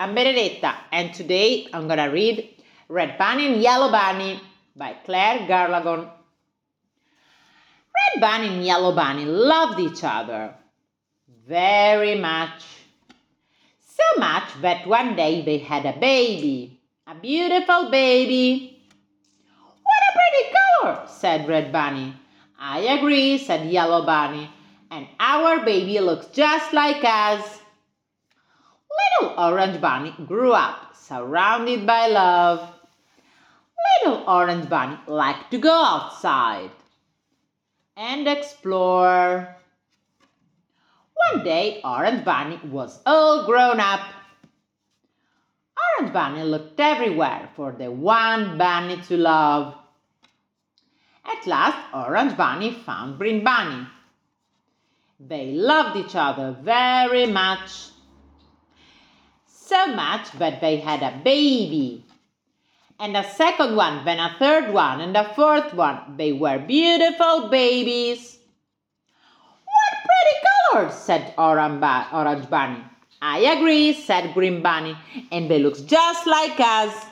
I'm Benedetta, and today I'm gonna read Red Bunny and Yellow Bunny by Claire Garralon. Red Bunny and Yellow Bunny loved each other very much. So much that one day they had a baby, a beautiful baby. What a pretty color, said Red Bunny. I agree, said Yellow Bunny, and our baby looks just like us. Orange Bunny grew up surrounded by love. Little Orange Bunny liked to go outside and explore. One day, Orange Bunny was all grown up. Orange Bunny looked everywhere for the one bunny to love. At last, Orange Bunny found Green Bunny. They loved each other very much so much but they had a baby. And a second one, then a third one, and a fourth one. They were beautiful babies. What pretty colors, said Orange Bunny. I agree, said Green Bunny, and they look just like us.